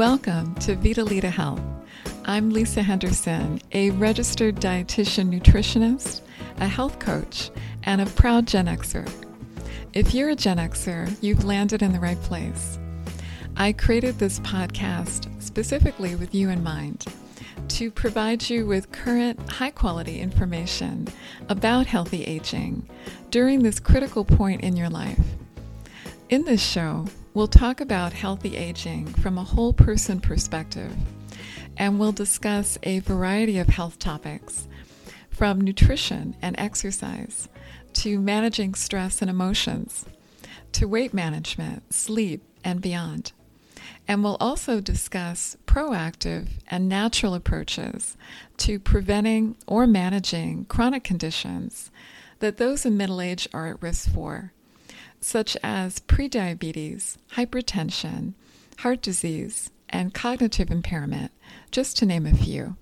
Welcome to Vitalita Health. I'm Lisa Henderson, a registered dietitian nutritionist, a health coach, and a proud Gen Xer. If you're a Gen Xer, you've landed in the right place. I created this podcast specifically with you in mind to provide you with current, high quality information about healthy aging during this critical point in your life. In this show, we'll talk about healthy aging from a whole person perspective, and we'll discuss a variety of health topics from nutrition and exercise to managing stress and emotions to weight management, sleep, and beyond. And we'll also discuss proactive and natural approaches to preventing or managing chronic conditions that those in middle age are at risk for, such as prediabetes, hypertension, heart disease, and cognitive impairment, just to name a few.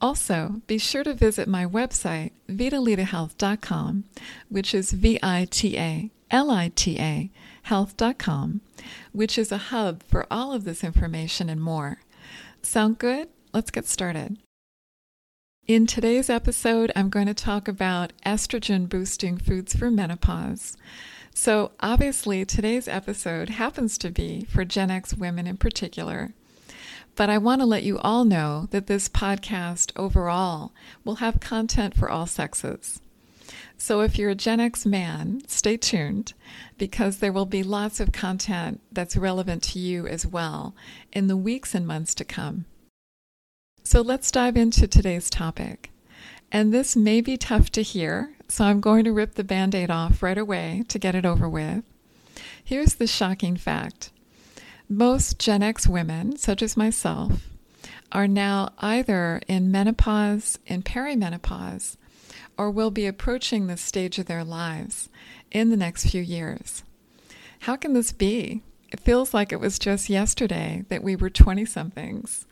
Also, be sure to visit my website, vitalitahealth.com, which is V I T A L I T A health.com, which is a hub for all of this information and more. Sound good? Let's get started. In today's episode, I'm going to talk about estrogen boosting foods for menopause. So, obviously, today's episode happens to be for Gen X women in particular. But I want to let you all know that this podcast overall will have content for all sexes. So if you're a Gen X man, stay tuned because there will be lots of content that's relevant to you as well in the weeks and months to come. So let's dive into today's topic. And this may be tough to hear, so I'm going to rip the band aid off right away to get it over with. Here's the shocking fact most Gen X women, such as myself, are now either in menopause, in perimenopause, or will be approaching this stage of their lives in the next few years. How can this be? It feels like it was just yesterday that we were 20 somethings,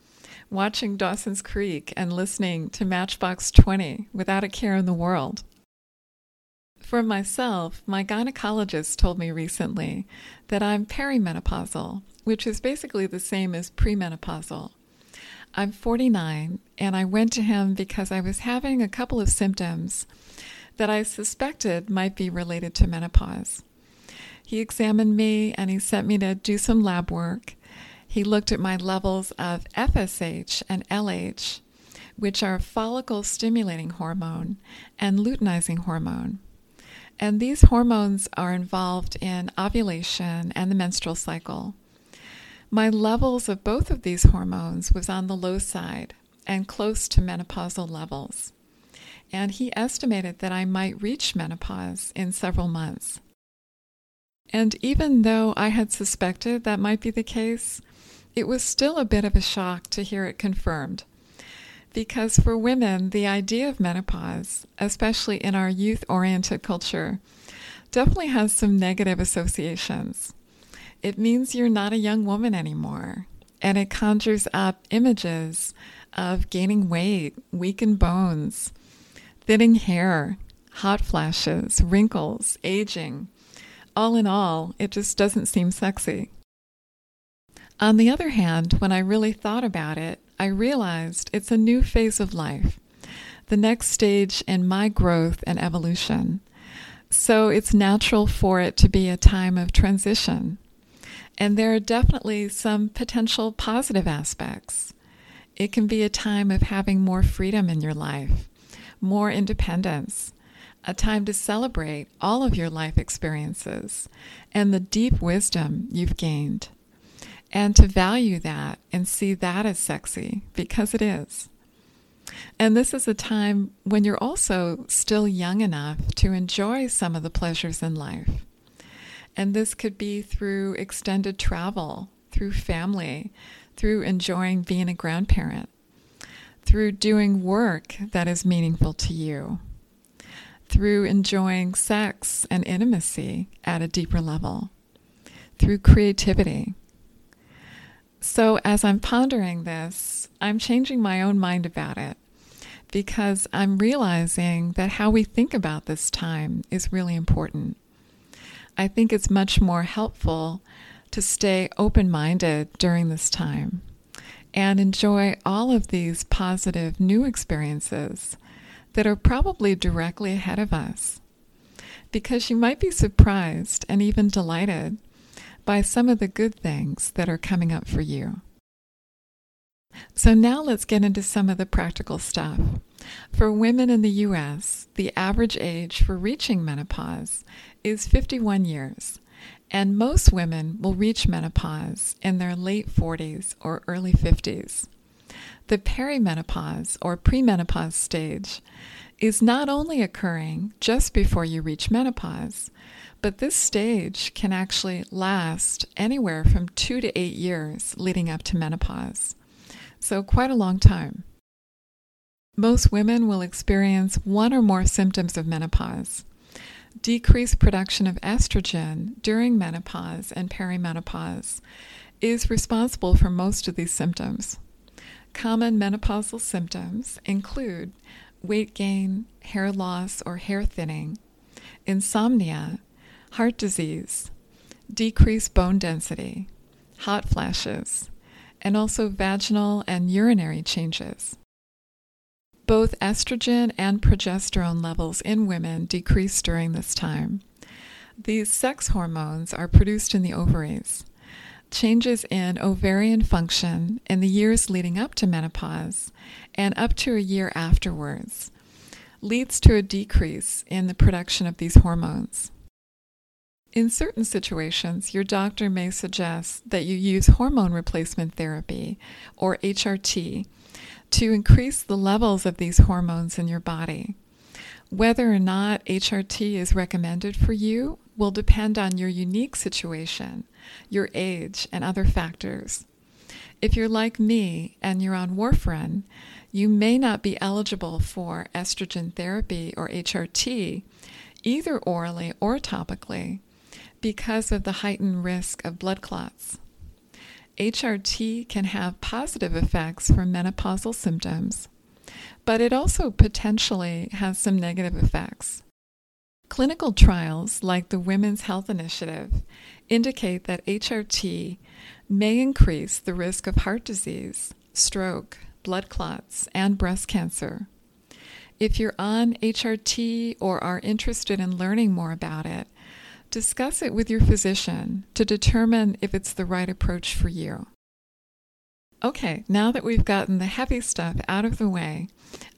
watching Dawson's Creek and listening to Matchbox 20 without a care in the world. For myself, my gynecologist told me recently that I'm perimenopausal, which is basically the same as premenopausal. I'm 49, and I went to him because I was having a couple of symptoms that I suspected might be related to menopause. He examined me and he sent me to do some lab work. He looked at my levels of FSH and LH, which are follicle stimulating hormone and luteinizing hormone. And these hormones are involved in ovulation and the menstrual cycle. My levels of both of these hormones was on the low side and close to menopausal levels. And he estimated that I might reach menopause in several months. And even though I had suspected that might be the case, it was still a bit of a shock to hear it confirmed. Because for women, the idea of menopause, especially in our youth oriented culture, definitely has some negative associations it means you're not a young woman anymore. And it conjures up images of gaining weight, weakened bones, thinning hair, hot flashes, wrinkles, aging. All in all, it just doesn't seem sexy. On the other hand, when I really thought about it, I realized it's a new phase of life, the next stage in my growth and evolution. So it's natural for it to be a time of transition, and there are definitely some potential positive aspects. It can be a time of having more freedom in your life, more independence, a time to celebrate all of your life experiences and the deep wisdom you've gained, and to value that and see that as sexy because it is. And this is a time when you're also still young enough to enjoy some of the pleasures in life. And this could be through extended travel, through family, through enjoying being a grandparent, through doing work that is meaningful to you, through enjoying sex and intimacy at a deeper level, through creativity. So, as I'm pondering this, I'm changing my own mind about it because I'm realizing that how we think about this time is really important. I think it's much more helpful to stay open minded during this time and enjoy all of these positive new experiences that are probably directly ahead of us. Because you might be surprised and even delighted by some of the good things that are coming up for you. So, now let's get into some of the practical stuff. For women in the US, the average age for reaching menopause is 51 years, and most women will reach menopause in their late 40s or early 50s. The perimenopause or premenopause stage is not only occurring just before you reach menopause, but this stage can actually last anywhere from two to eight years leading up to menopause. So, quite a long time. Most women will experience one or more symptoms of menopause decreased production of estrogen during menopause and perimenopause is responsible for most of these symptoms. Common menopausal symptoms include weight gain, hair loss or hair thinning, insomnia, heart disease, decreased bone density, hot flashes, and also vaginal and urinary changes. Both estrogen and progesterone levels in women decrease during this time. These sex hormones are produced in the ovaries. Changes in ovarian function in the years leading up to menopause and up to a year afterwards leads to a decrease in the production of these hormones. In certain situations, your doctor may suggest that you use hormone replacement therapy, or HRT, to increase the levels of these hormones in your body. Whether or not HRT is recommended for you will depend on your unique situation, your age, and other factors. If you're like me and you're on warfarin, you may not be eligible for estrogen therapy or HRT, either orally or topically, because of the heightened risk of blood clots. HRT can have positive effects for menopausal symptoms, but it also potentially has some negative effects. Clinical trials like the Women's Health Initiative indicate that HRT may increase the risk of heart disease, stroke, blood clots, and breast cancer. If you're on HRT or are interested in learning more about it, Discuss it with your physician to determine if it's the right approach for you. Okay, now that we've gotten the heavy stuff out of the way,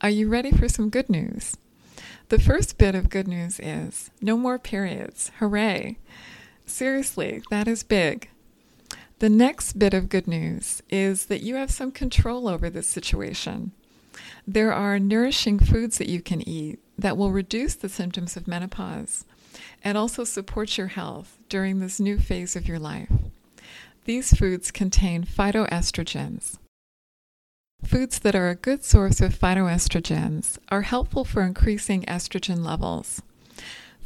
are you ready for some good news? The first bit of good news is no more periods. Hooray! Seriously, that is big. The next bit of good news is that you have some control over this situation. There are nourishing foods that you can eat that will reduce the symptoms of menopause and also support your health during this new phase of your life. These foods contain phytoestrogens. Foods that are a good source of phytoestrogens are helpful for increasing estrogen levels.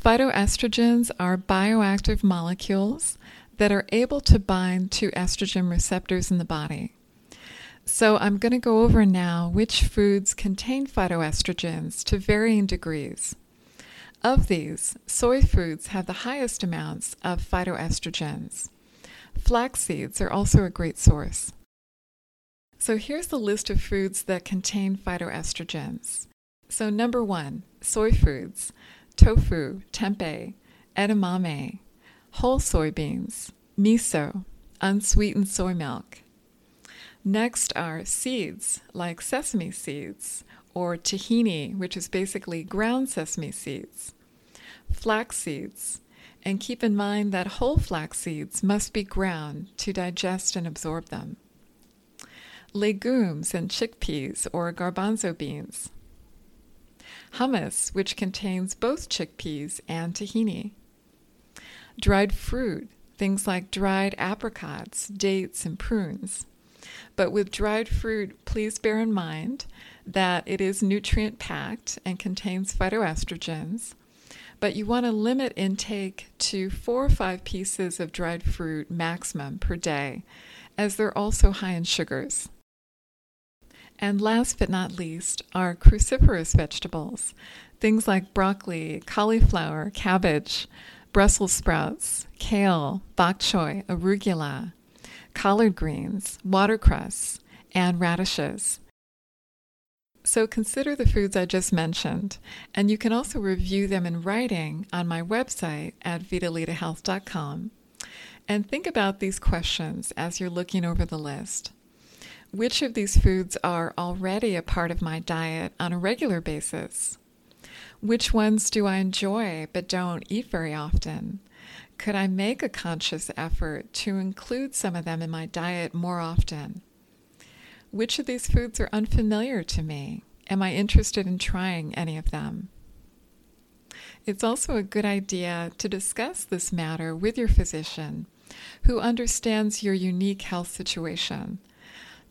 Phytoestrogens are bioactive molecules that are able to bind to estrogen receptors in the body. So, I'm going to go over now which foods contain phytoestrogens to varying degrees. Of these, soy foods have the highest amounts of phytoestrogens. Flax seeds are also a great source. So here's the list of foods that contain phytoestrogens. So, number one, soy foods tofu, tempeh, edamame, whole soybeans, miso, unsweetened soy milk. Next are seeds like sesame seeds, or tahini, which is basically ground sesame seeds, flax seeds, and keep in mind that whole flax seeds must be ground to digest and absorb them. Legumes and chickpeas or garbanzo beans. Hummus, which contains both chickpeas and tahini. Dried fruit, things like dried apricots, dates, and prunes. But with dried fruit, please bear in mind that it is nutrient packed and contains phytoestrogens, but you want to limit intake to four or five pieces of dried fruit maximum per day, as they're also high in sugars. And last but not least are cruciferous vegetables, things like broccoli, cauliflower, cabbage, Brussels sprouts, kale, bok choy, arugula, collard greens, watercress, and radishes. So consider the foods I just mentioned, and you can also review them in writing on my website at vitalitahealth.com. And think about these questions as you're looking over the list. Which of these foods are already a part of my diet on a regular basis? Which ones do I enjoy but don't eat very often? Could I make a conscious effort to include some of them in my diet more often? Which of these foods are unfamiliar to me? Am I interested in trying any of them? It's also a good idea to discuss this matter with your physician who understands your unique health situation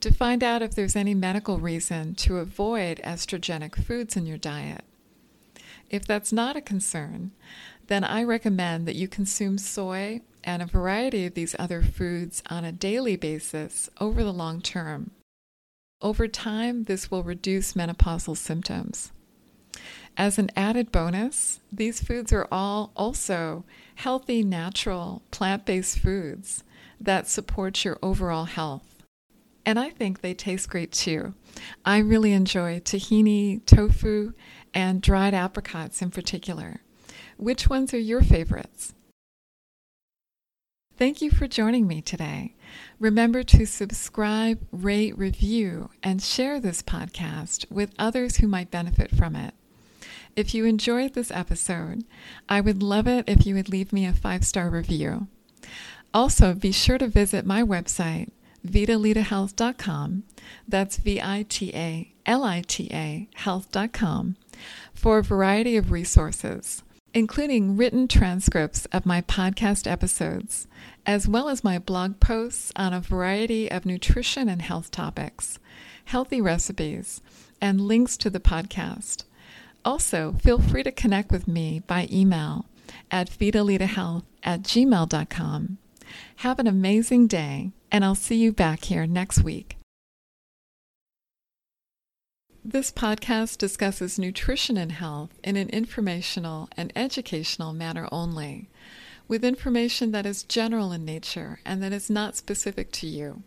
to find out if there's any medical reason to avoid estrogenic foods in your diet. If that's not a concern, then I recommend that you consume soy and a variety of these other foods on a daily basis over the long term. Over time, this will reduce menopausal symptoms. As an added bonus, these foods are all also healthy, natural, plant based foods that support your overall health. And I think they taste great too. I really enjoy tahini, tofu, and dried apricots in particular. Which ones are your favorites? Thank you for joining me today. Remember to subscribe, rate, review, and share this podcast with others who might benefit from it. If you enjoyed this episode, I would love it if you would leave me a five star review. Also, be sure to visit my website, vitalitahealth.com. That's V I T A L I T A health.com for a variety of resources including written transcripts of my podcast episodes, as well as my blog posts on a variety of nutrition and health topics, healthy recipes, and links to the podcast. Also, feel free to connect with me by email at vitalitahealth at gmail.com. Have an amazing day, and I'll see you back here next week. This podcast discusses nutrition and health in an informational and educational manner only, with information that is general in nature and that is not specific to you.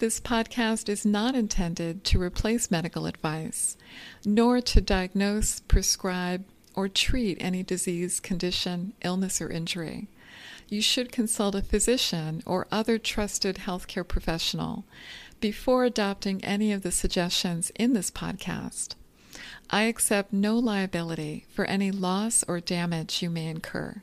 This podcast is not intended to replace medical advice, nor to diagnose, prescribe, or treat any disease, condition, illness, or injury you should consult a physician or other trusted healthcare professional before adopting any of the suggestions in this podcast. I accept no liability for any loss or damage you may incur.